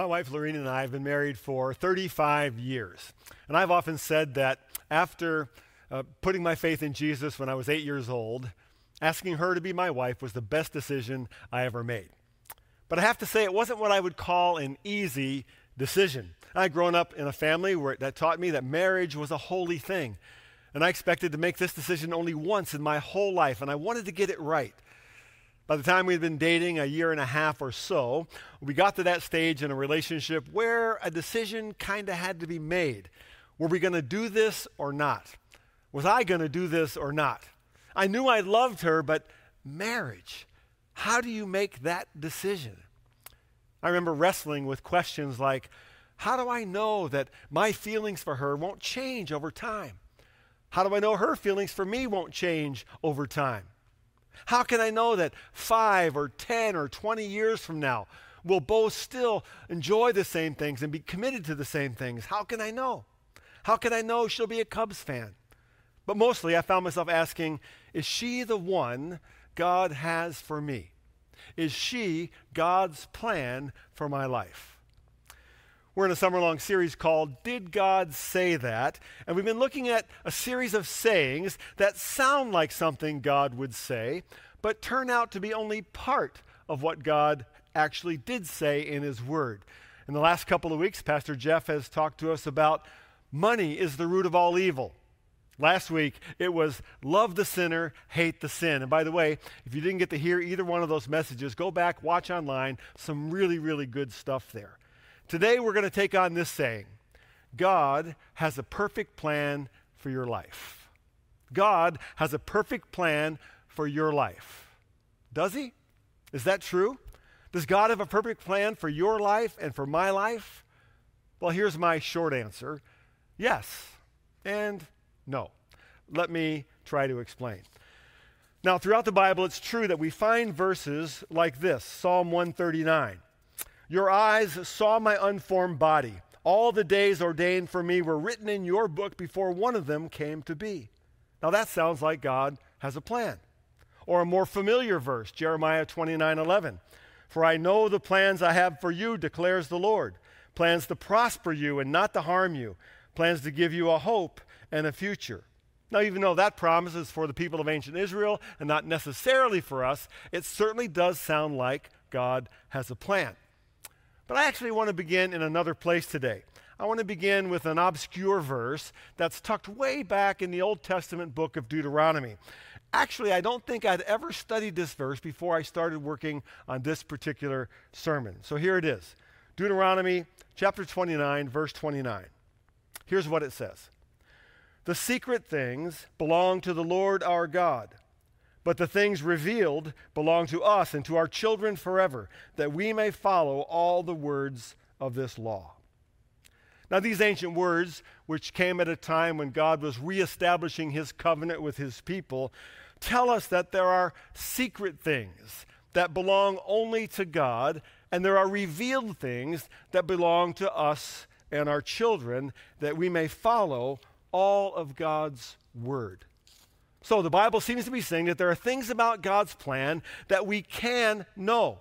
My wife Lorena and I have been married for 35 years. And I've often said that after uh, putting my faith in Jesus when I was eight years old, asking her to be my wife was the best decision I ever made. But I have to say, it wasn't what I would call an easy decision. I'd grown up in a family where, that taught me that marriage was a holy thing. And I expected to make this decision only once in my whole life, and I wanted to get it right. By the time we'd been dating a year and a half or so, we got to that stage in a relationship where a decision kind of had to be made. Were we going to do this or not? Was I going to do this or not? I knew I loved her, but marriage, how do you make that decision? I remember wrestling with questions like, how do I know that my feelings for her won't change over time? How do I know her feelings for me won't change over time? How can I know that five or 10 or 20 years from now, we'll both still enjoy the same things and be committed to the same things? How can I know? How can I know she'll be a Cubs fan? But mostly, I found myself asking, is she the one God has for me? Is she God's plan for my life? We're in a summer long series called Did God Say That? And we've been looking at a series of sayings that sound like something God would say, but turn out to be only part of what God actually did say in His Word. In the last couple of weeks, Pastor Jeff has talked to us about money is the root of all evil. Last week, it was love the sinner, hate the sin. And by the way, if you didn't get to hear either one of those messages, go back, watch online. Some really, really good stuff there. Today we're going to take on this saying God has a perfect plan for your life. God has a perfect plan for your life. Does He? Is that true? Does God have a perfect plan for your life and for my life? Well, here's my short answer yes and no. Let me try to explain. Now, throughout the Bible, it's true that we find verses like this Psalm 139. Your eyes saw my unformed body. All the days ordained for me were written in your book before one of them came to be. Now that sounds like God has a plan. Or a more familiar verse, Jeremiah 29 11. For I know the plans I have for you, declares the Lord plans to prosper you and not to harm you, plans to give you a hope and a future. Now, even though that promise is for the people of ancient Israel and not necessarily for us, it certainly does sound like God has a plan. But I actually want to begin in another place today. I want to begin with an obscure verse that's tucked way back in the Old Testament book of Deuteronomy. Actually, I don't think I'd ever studied this verse before I started working on this particular sermon. So here it is Deuteronomy chapter 29, verse 29. Here's what it says The secret things belong to the Lord our God but the things revealed belong to us and to our children forever, that we may follow all the words of this law. Now, these ancient words, which came at a time when God was reestablishing his covenant with his people, tell us that there are secret things that belong only to God, and there are revealed things that belong to us and our children, that we may follow all of God's word. So the Bible seems to be saying that there are things about God's plan that we can know.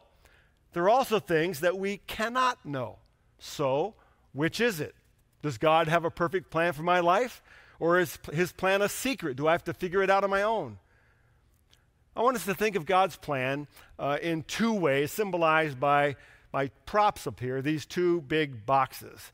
There are also things that we cannot know. So, which is it? Does God have a perfect plan for my life? Or is his plan a secret? Do I have to figure it out on my own? I want us to think of God's plan uh, in two ways, symbolized by my props up here, these two big boxes.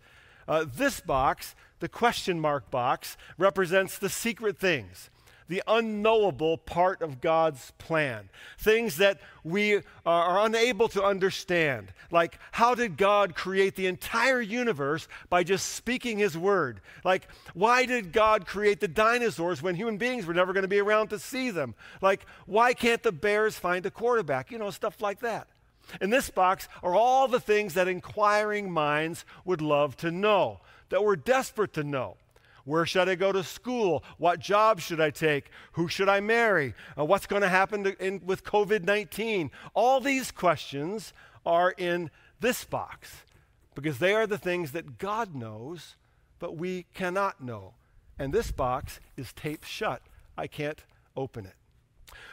Uh, this box, the question mark box, represents the secret things the unknowable part of God's plan. Things that we are unable to understand. Like, how did God create the entire universe by just speaking His word? Like, why did God create the dinosaurs when human beings were never going to be around to see them? Like, why can't the Bears find a quarterback? You know, stuff like that. In this box are all the things that inquiring minds would love to know, that we're desperate to know. Where should I go to school? What job should I take? Who should I marry? Uh, what's going to happen with COVID 19? All these questions are in this box because they are the things that God knows, but we cannot know. And this box is taped shut. I can't open it.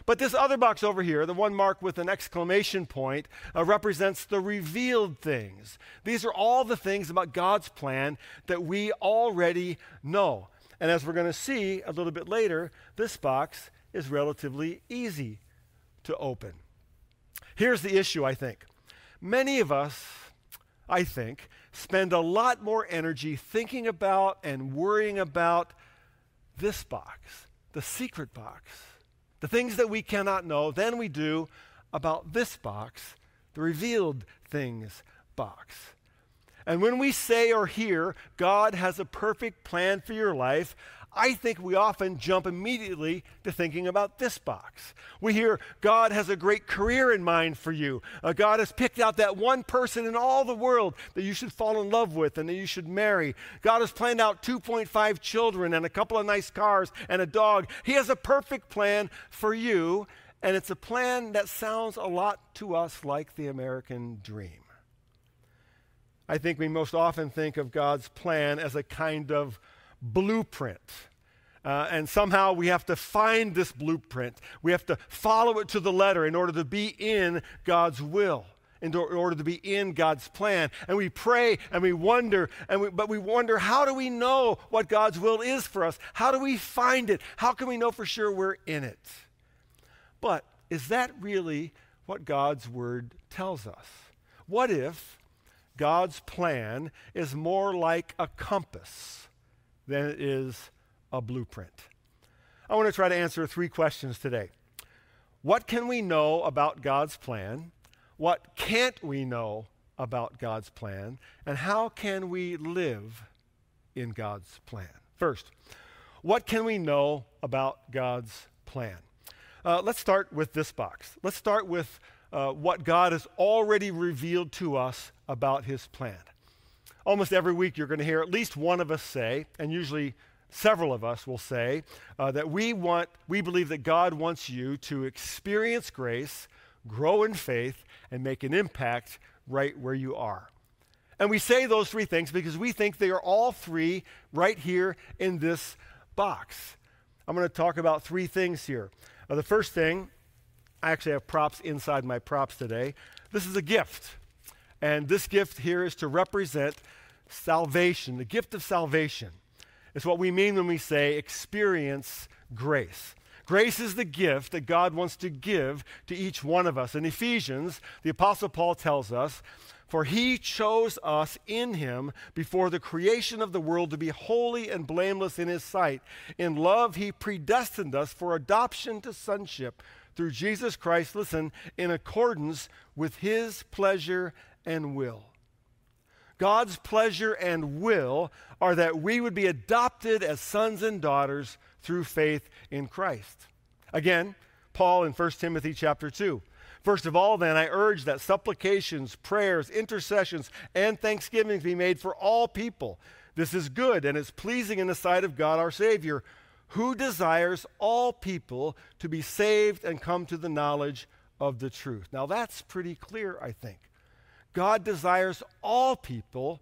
But this other box over here, the one marked with an exclamation point, uh, represents the revealed things. These are all the things about God's plan that we already know. And as we're going to see a little bit later, this box is relatively easy to open. Here's the issue, I think. Many of us, I think, spend a lot more energy thinking about and worrying about this box, the secret box the things that we cannot know, than we do about this box, the revealed things box. And when we say or hear, God has a perfect plan for your life, I think we often jump immediately to thinking about this box. We hear God has a great career in mind for you. Uh, God has picked out that one person in all the world that you should fall in love with and that you should marry. God has planned out 2.5 children and a couple of nice cars and a dog. He has a perfect plan for you, and it's a plan that sounds a lot to us like the American dream. I think we most often think of God's plan as a kind of blueprint. Uh, and somehow we have to find this blueprint. We have to follow it to the letter in order to be in God's will, in order to be in God's plan. And we pray and we wonder, and we, but we wonder how do we know what God's will is for us? How do we find it? How can we know for sure we're in it? But is that really what God's word tells us? What if God's plan is more like a compass? Than it is a blueprint. I want to try to answer three questions today. What can we know about God's plan? What can't we know about God's plan? And how can we live in God's plan? First, what can we know about God's plan? Uh, let's start with this box. Let's start with uh, what God has already revealed to us about his plan almost every week you're going to hear at least one of us say, and usually several of us will say, uh, that we want, we believe that God wants you to experience grace, grow in faith, and make an impact right where you are. And we say those three things because we think they are all three right here in this box. I'm going to talk about three things here. Uh, the first thing, I actually have props inside my props today. This is a gift. And this gift here is to represent salvation, the gift of salvation. is what we mean when we say experience grace. Grace is the gift that God wants to give to each one of us. In Ephesians, the Apostle Paul tells us, For he chose us in him before the creation of the world to be holy and blameless in his sight. In love, he predestined us for adoption to sonship through Jesus Christ, listen, in accordance with his pleasure and will. God's pleasure and will are that we would be adopted as sons and daughters through faith in Christ. Again, Paul in 1 Timothy chapter 2. First of all, then, I urge that supplications, prayers, intercessions, and thanksgivings be made for all people. This is good and is pleasing in the sight of God our Savior, who desires all people to be saved and come to the knowledge of the truth. Now, that's pretty clear, I think. God desires all people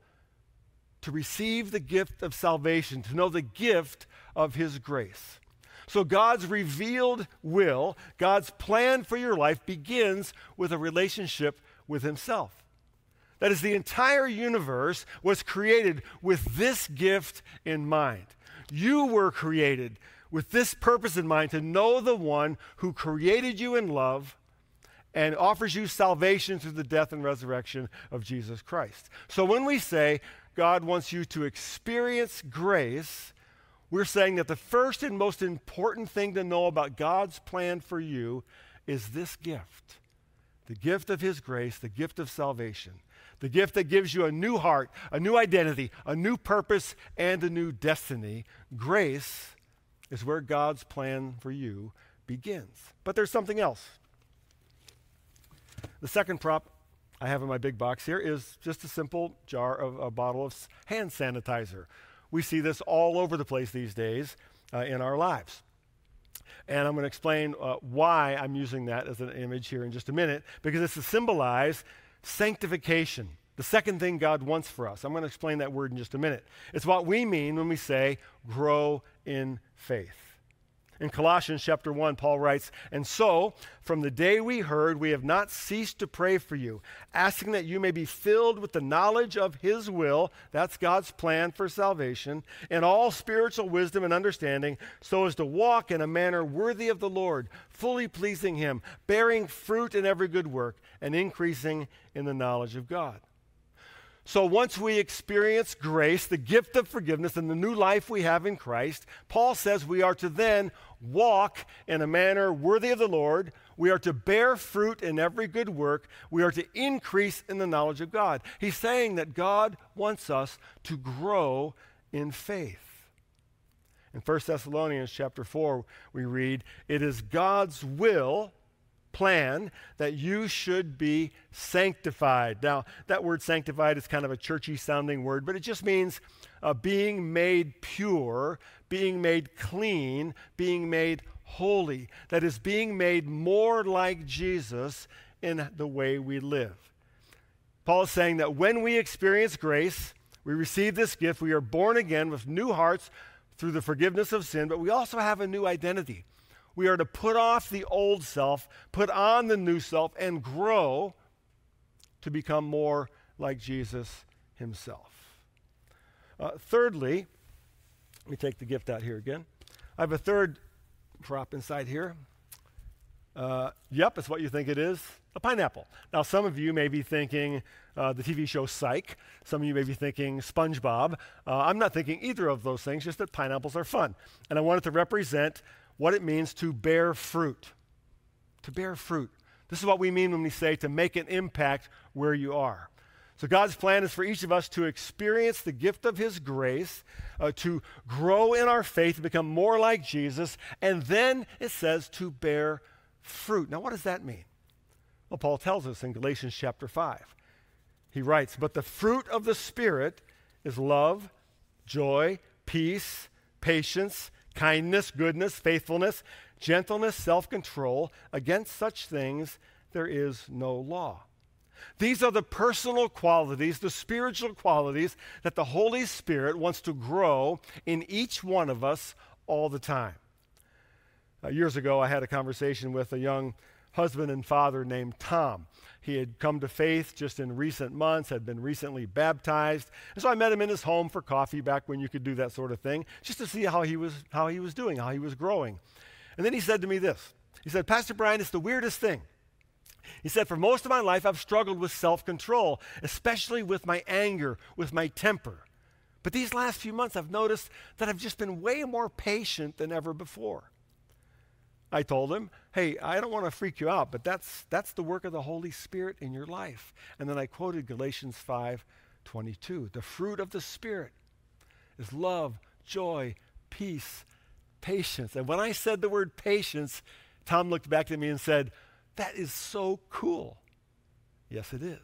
to receive the gift of salvation, to know the gift of His grace. So, God's revealed will, God's plan for your life begins with a relationship with Himself. That is, the entire universe was created with this gift in mind. You were created with this purpose in mind to know the one who created you in love and offers you salvation through the death and resurrection of Jesus Christ. So when we say God wants you to experience grace, we're saying that the first and most important thing to know about God's plan for you is this gift the gift of His grace, the gift of salvation, the gift that gives you a new heart, a new identity, a new purpose, and a new destiny. Grace is where God's plan for you begins. But there's something else. The second prop I have in my big box here is just a simple jar of a bottle of hand sanitizer. We see this all over the place these days uh, in our lives. And I'm going to explain uh, why I'm using that as an image here in just a minute, because it's to symbolize sanctification, the second thing God wants for us. I'm going to explain that word in just a minute. It's what we mean when we say grow in faith. In Colossians chapter 1, Paul writes, And so, from the day we heard, we have not ceased to pray for you, asking that you may be filled with the knowledge of his will, that's God's plan for salvation, and all spiritual wisdom and understanding, so as to walk in a manner worthy of the Lord, fully pleasing him, bearing fruit in every good work, and increasing in the knowledge of God. So once we experience grace, the gift of forgiveness, and the new life we have in Christ, Paul says we are to then walk in a manner worthy of the Lord. We are to bear fruit in every good work. We are to increase in the knowledge of God. He's saying that God wants us to grow in faith. In 1 Thessalonians chapter 4, we read, It is God's will plan that you should be sanctified. Now, that word sanctified is kind of a churchy sounding word, but it just means uh, being made pure, being made clean, being made holy. That is, being made more like Jesus in the way we live. Paul is saying that when we experience grace, we receive this gift, we are born again with new hearts through the forgiveness of sin, but we also have a new identity. We are to put off the old self, put on the new self, and grow to become more like Jesus himself. Uh, thirdly, let me take the gift out here again. I have a third prop inside here. Uh, yep, it's what you think it is a pineapple. Now, some of you may be thinking uh, the TV show Psych. Some of you may be thinking SpongeBob. Uh, I'm not thinking either of those things, just that pineapples are fun. And I wanted to represent what it means to bear fruit. To bear fruit. This is what we mean when we say to make an impact where you are. So, God's plan is for each of us to experience the gift of His grace, uh, to grow in our faith, become more like Jesus, and then it says to bear fruit. Now, what does that mean? Well, Paul tells us in Galatians chapter 5. He writes, But the fruit of the Spirit is love, joy, peace, patience, kindness, goodness, faithfulness, gentleness, self control. Against such things there is no law. These are the personal qualities, the spiritual qualities that the Holy Spirit wants to grow in each one of us all the time. Uh, years ago, I had a conversation with a young husband and father named Tom. He had come to faith just in recent months, had been recently baptized. And so I met him in his home for coffee back when you could do that sort of thing, just to see how he was, how he was doing, how he was growing. And then he said to me this He said, Pastor Brian, it's the weirdest thing. He said, For most of my life, I've struggled with self control, especially with my anger, with my temper. But these last few months, I've noticed that I've just been way more patient than ever before. I told him, hey, I don't want to freak you out, but that's, that's the work of the Holy Spirit in your life. And then I quoted Galatians 5 22. The fruit of the Spirit is love, joy, peace, patience. And when I said the word patience, Tom looked back at me and said, That is so cool. Yes, it is.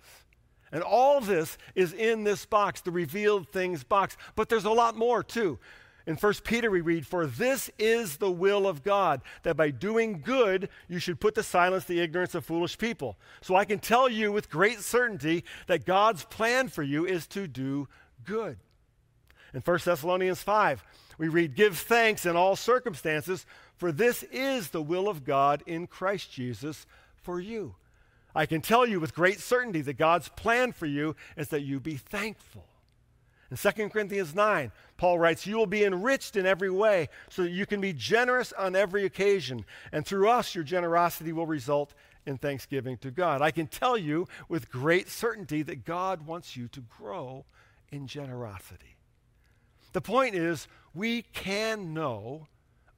And all this is in this box, the revealed things box. But there's a lot more, too. In 1 Peter, we read, For this is the will of God, that by doing good you should put to silence the ignorance of foolish people. So I can tell you with great certainty that God's plan for you is to do good. In 1 Thessalonians 5, we read, Give thanks in all circumstances, for this is the will of God in Christ Jesus for you. I can tell you with great certainty that God's plan for you is that you be thankful. In 2 Corinthians 9, Paul writes, You will be enriched in every way so that you can be generous on every occasion. And through us, your generosity will result in thanksgiving to God. I can tell you with great certainty that God wants you to grow in generosity. The point is, we can know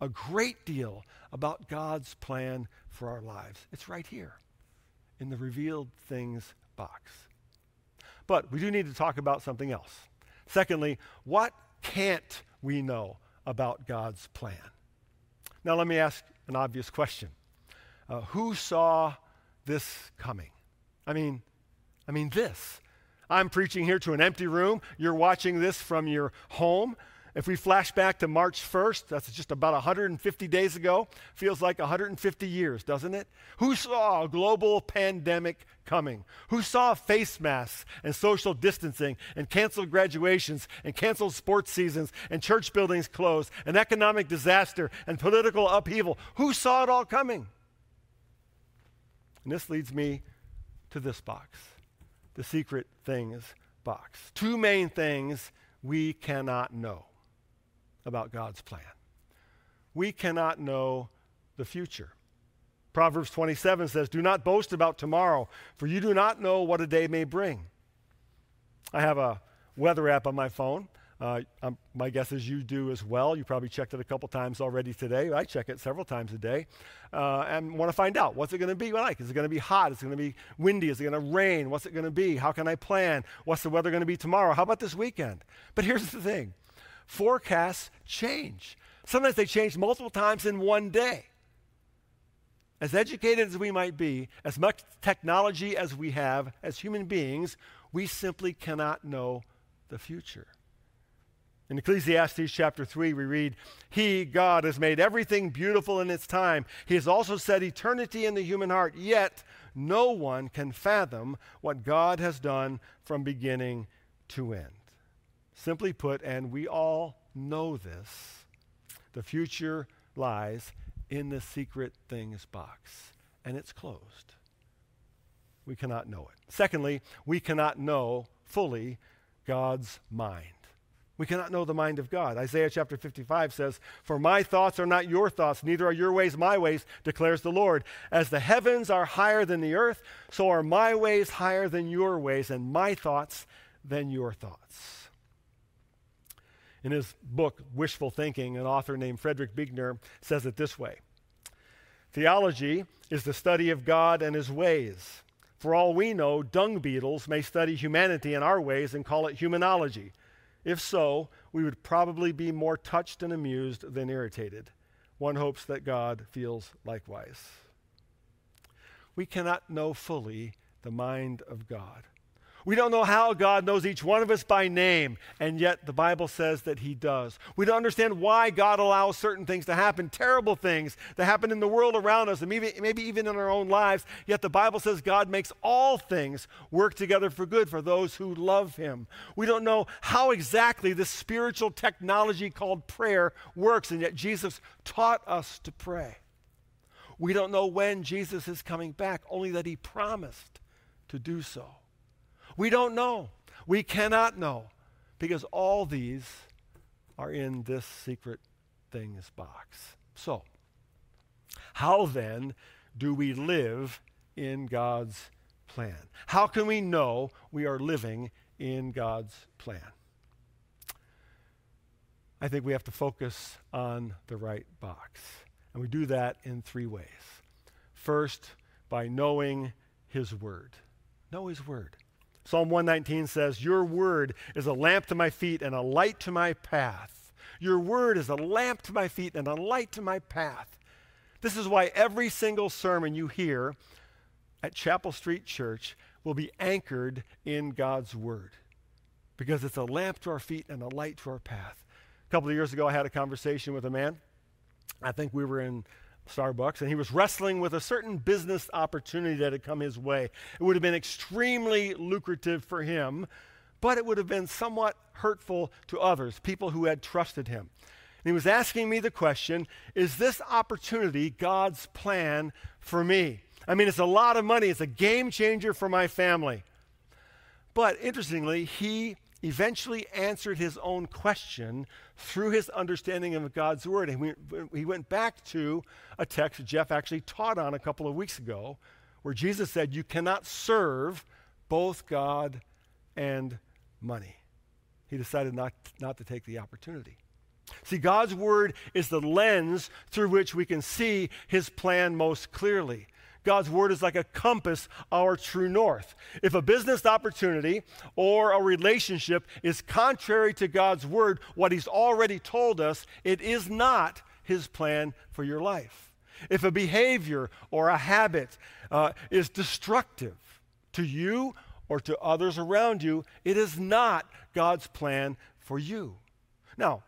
a great deal about God's plan for our lives. It's right here in the revealed things box. But we do need to talk about something else. Secondly, what can't we know about God's plan? Now, let me ask an obvious question. Uh, who saw this coming? I mean, I mean this. I'm preaching here to an empty room. You're watching this from your home. If we flash back to March 1st, that's just about 150 days ago, feels like 150 years, doesn't it? Who saw a global pandemic coming? Who saw face masks and social distancing and canceled graduations and canceled sports seasons and church buildings closed and economic disaster and political upheaval? Who saw it all coming? And this leads me to this box the secret things box. Two main things we cannot know about God's plan. We cannot know the future. Proverbs 27 says, Do not boast about tomorrow, for you do not know what a day may bring. I have a weather app on my phone. Uh, um, my guess is you do as well. You probably checked it a couple times already today. I check it several times a day uh, and want to find out what's it going to be like? Is it going to be hot? Is it going to be windy? Is it going to rain? What's it going to be? How can I plan? What's the weather going to be tomorrow? How about this weekend? But here's the thing forecasts change. Sometimes they change multiple times in one day. As educated as we might be, as much technology as we have as human beings, we simply cannot know the future. In Ecclesiastes chapter 3, we read, He, God, has made everything beautiful in its time. He has also set eternity in the human heart, yet no one can fathom what God has done from beginning to end. Simply put, and we all know this, the future lies in the secret things box, and it's closed. We cannot know it. Secondly, we cannot know fully God's mind. We cannot know the mind of God. Isaiah chapter 55 says, For my thoughts are not your thoughts, neither are your ways my ways, declares the Lord. As the heavens are higher than the earth, so are my ways higher than your ways, and my thoughts than your thoughts. In his book, Wishful Thinking, an author named Frederick Buechner says it this way Theology is the study of God and his ways. For all we know, dung beetles may study humanity and our ways and call it humanology. If so, we would probably be more touched and amused than irritated. One hopes that God feels likewise. We cannot know fully the mind of God. We don't know how God knows each one of us by name, and yet the Bible says that He does. We don't understand why God allows certain things to happen, terrible things that happen in the world around us, and maybe, maybe even in our own lives. Yet the Bible says God makes all things work together for good for those who love Him. We don't know how exactly this spiritual technology called prayer works, and yet Jesus taught us to pray. We don't know when Jesus is coming back, only that He promised to do so. We don't know. We cannot know because all these are in this secret things box. So, how then do we live in God's plan? How can we know we are living in God's plan? I think we have to focus on the right box. And we do that in three ways. First, by knowing His Word. Know His Word. Psalm 119 says, Your word is a lamp to my feet and a light to my path. Your word is a lamp to my feet and a light to my path. This is why every single sermon you hear at Chapel Street Church will be anchored in God's word because it's a lamp to our feet and a light to our path. A couple of years ago, I had a conversation with a man. I think we were in Starbucks, and he was wrestling with a certain business opportunity that had come his way. It would have been extremely lucrative for him, but it would have been somewhat hurtful to others, people who had trusted him. And he was asking me the question Is this opportunity God's plan for me? I mean, it's a lot of money, it's a game changer for my family. But interestingly, he eventually answered his own question through his understanding of God's word. And he went back to a text Jeff actually taught on a couple of weeks ago, where Jesus said, You cannot serve both God and money. He decided not, not to take the opportunity. See, God's word is the lens through which we can see his plan most clearly. God's word is like a compass, our true north. If a business opportunity or a relationship is contrary to God's word, what he's already told us, it is not his plan for your life. If a behavior or a habit uh, is destructive to you or to others around you, it is not God's plan for you. Now,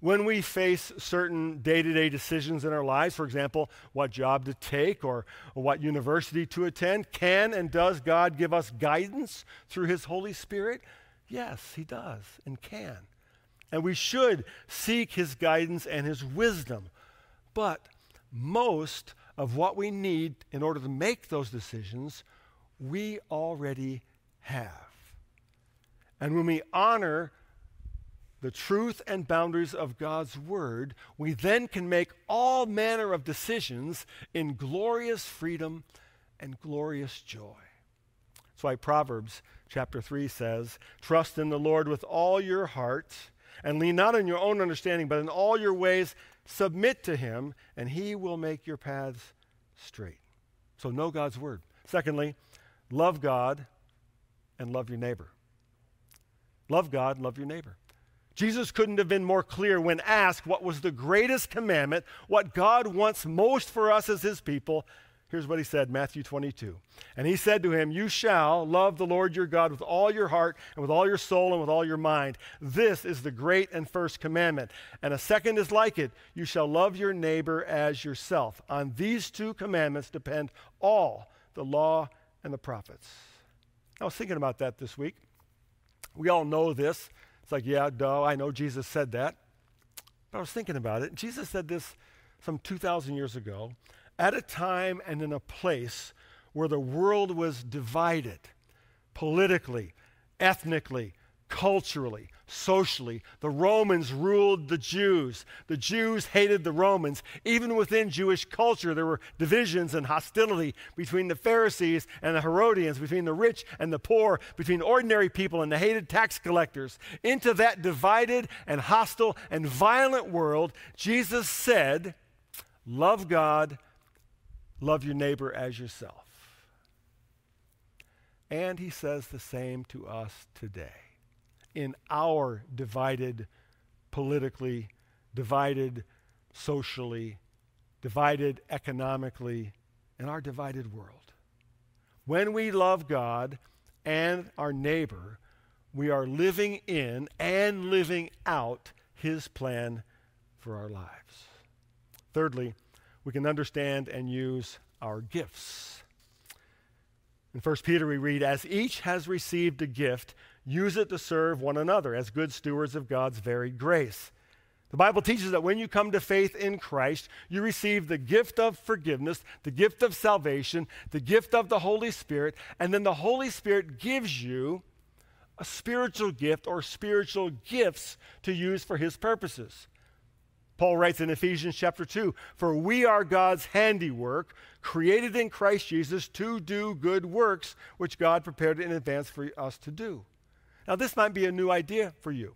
when we face certain day to day decisions in our lives, for example, what job to take or, or, what university to attend, can and does God give us guidance through His Holy Spirit? Yes, He does and can. And we should seek His guidance and His wisdom. But most of what we need in order to make those decisions, we already have. And when we honor the truth and boundaries of God's Word, we then can make all manner of decisions in glorious freedom and glorious joy. That's why Proverbs chapter 3 says, Trust in the Lord with all your heart, and lean not on your own understanding, but in all your ways submit to Him, and He will make your paths straight. So know God's Word. Secondly, love God and love your neighbor. Love God, love your neighbor. Jesus couldn't have been more clear when asked what was the greatest commandment, what God wants most for us as his people. Here's what he said, Matthew 22. And he said to him, You shall love the Lord your God with all your heart and with all your soul and with all your mind. This is the great and first commandment. And a second is like it you shall love your neighbor as yourself. On these two commandments depend all the law and the prophets. I was thinking about that this week. We all know this. It's like, yeah, duh, I know Jesus said that. But I was thinking about it. Jesus said this some 2,000 years ago at a time and in a place where the world was divided politically, ethnically, culturally, socially. The Romans ruled the Jews. The Jews hated the Romans. Even within Jewish culture, there were divisions and hostility between the Pharisees and the Herodians, between the rich and the poor, between ordinary people and the hated tax collectors. Into that divided and hostile and violent world, Jesus said, Love God, love your neighbor as yourself. And he says the same to us today in our divided politically, divided socially, divided economically, in our divided world. When we love God and our neighbor, we are living in and living out his plan for our lives. Thirdly, we can understand and use our gifts. In 1 Peter, we read, As each has received a gift, use it to serve one another as good stewards of God's varied grace. The Bible teaches that when you come to faith in Christ, you receive the gift of forgiveness, the gift of salvation, the gift of the Holy Spirit, and then the Holy Spirit gives you a spiritual gift or spiritual gifts to use for his purposes. Paul writes in Ephesians chapter 2 For we are God's handiwork, created in Christ Jesus to do good works, which God prepared in advance for us to do. Now, this might be a new idea for you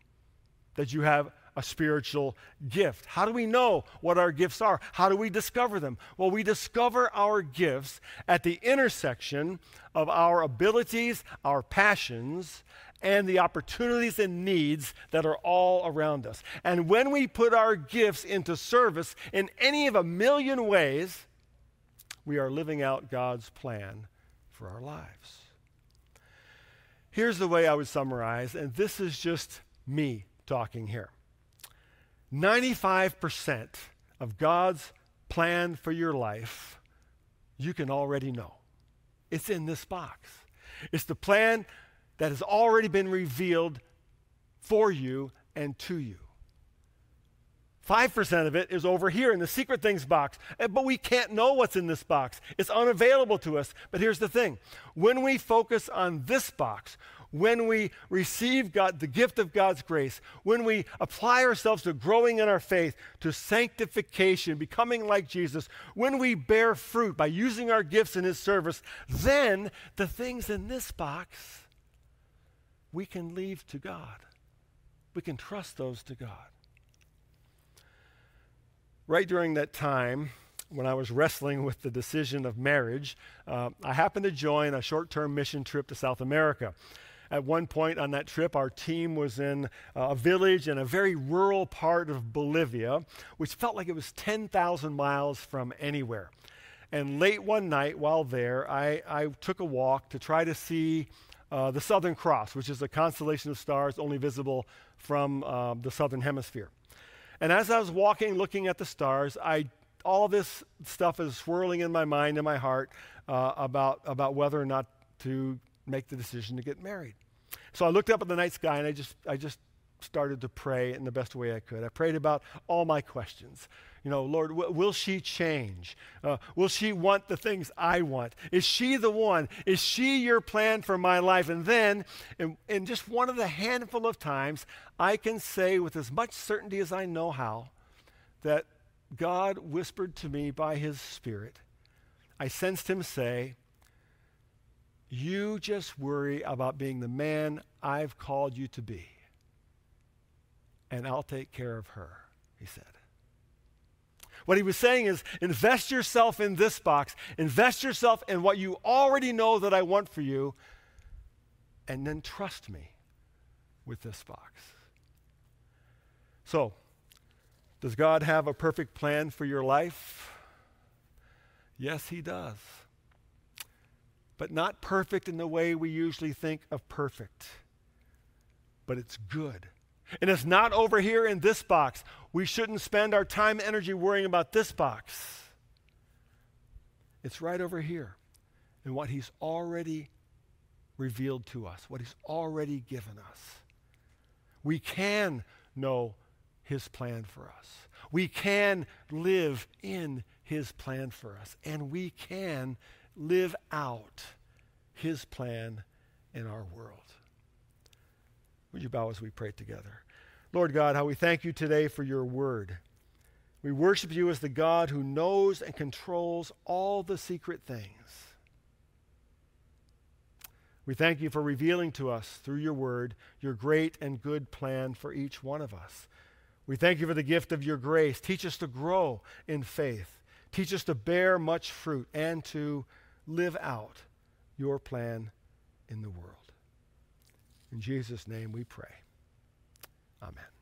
that you have a spiritual gift. How do we know what our gifts are? How do we discover them? Well, we discover our gifts at the intersection of our abilities, our passions, and the opportunities and needs that are all around us. And when we put our gifts into service in any of a million ways, we are living out God's plan for our lives. Here's the way I would summarize, and this is just me talking here 95% of God's plan for your life, you can already know. It's in this box. It's the plan that has already been revealed for you and to you. 5% of it is over here in the secret things box. Eh, but we can't know what's in this box. It's unavailable to us. But here's the thing when we focus on this box, when we receive God, the gift of God's grace, when we apply ourselves to growing in our faith, to sanctification, becoming like Jesus, when we bear fruit by using our gifts in His service, then the things in this box we can leave to God. We can trust those to God right during that time, when I was wrestling with the decision of marriage, uh, I happened to join a short term mission trip to South America. At one point on that trip, our team was in uh, a village in a very rural part of Bolivia, which felt like it was 10,000 miles from anywhere. And late one night while there, I, I took a walk to try to see uh, the Southern Cross, which is a constellation of stars only visible from uh, the southern hemisphere. And as I was walking, looking at the stars, I all this stuff is swirling in my mind and my heart uh, about, about whether or not to make the decision to get married. So I looked up at the night sky and I just, I just started to pray in the best way I could. I prayed about all my questions. You know, Lord, w- will she change? Uh, will she want the things I want? Is she the one? Is she your plan for my life? And then, in, in just one of the handful of times, I can say with as much certainty as I know how that God whispered to me by his Spirit. I sensed him say, You just worry about being the man I've called you to be, and I'll take care of her, he said. What he was saying is invest yourself in this box, invest yourself in what you already know that I want for you, and then trust me with this box. So, does God have a perfect plan for your life? Yes, He does. But not perfect in the way we usually think of perfect. But it's good. And it's not over here in this box. We shouldn't spend our time and energy worrying about this box. It's right over here in what He's already revealed to us, what He's already given us. We can know his plan for us. We can live in His plan for us, and we can live out His plan in our world. Would you bow as we pray together? Lord God, how we thank you today for your word. We worship you as the God who knows and controls all the secret things. We thank you for revealing to us through your word your great and good plan for each one of us. We thank you for the gift of your grace. Teach us to grow in faith. Teach us to bear much fruit and to live out your plan in the world. In Jesus' name we pray. Amen.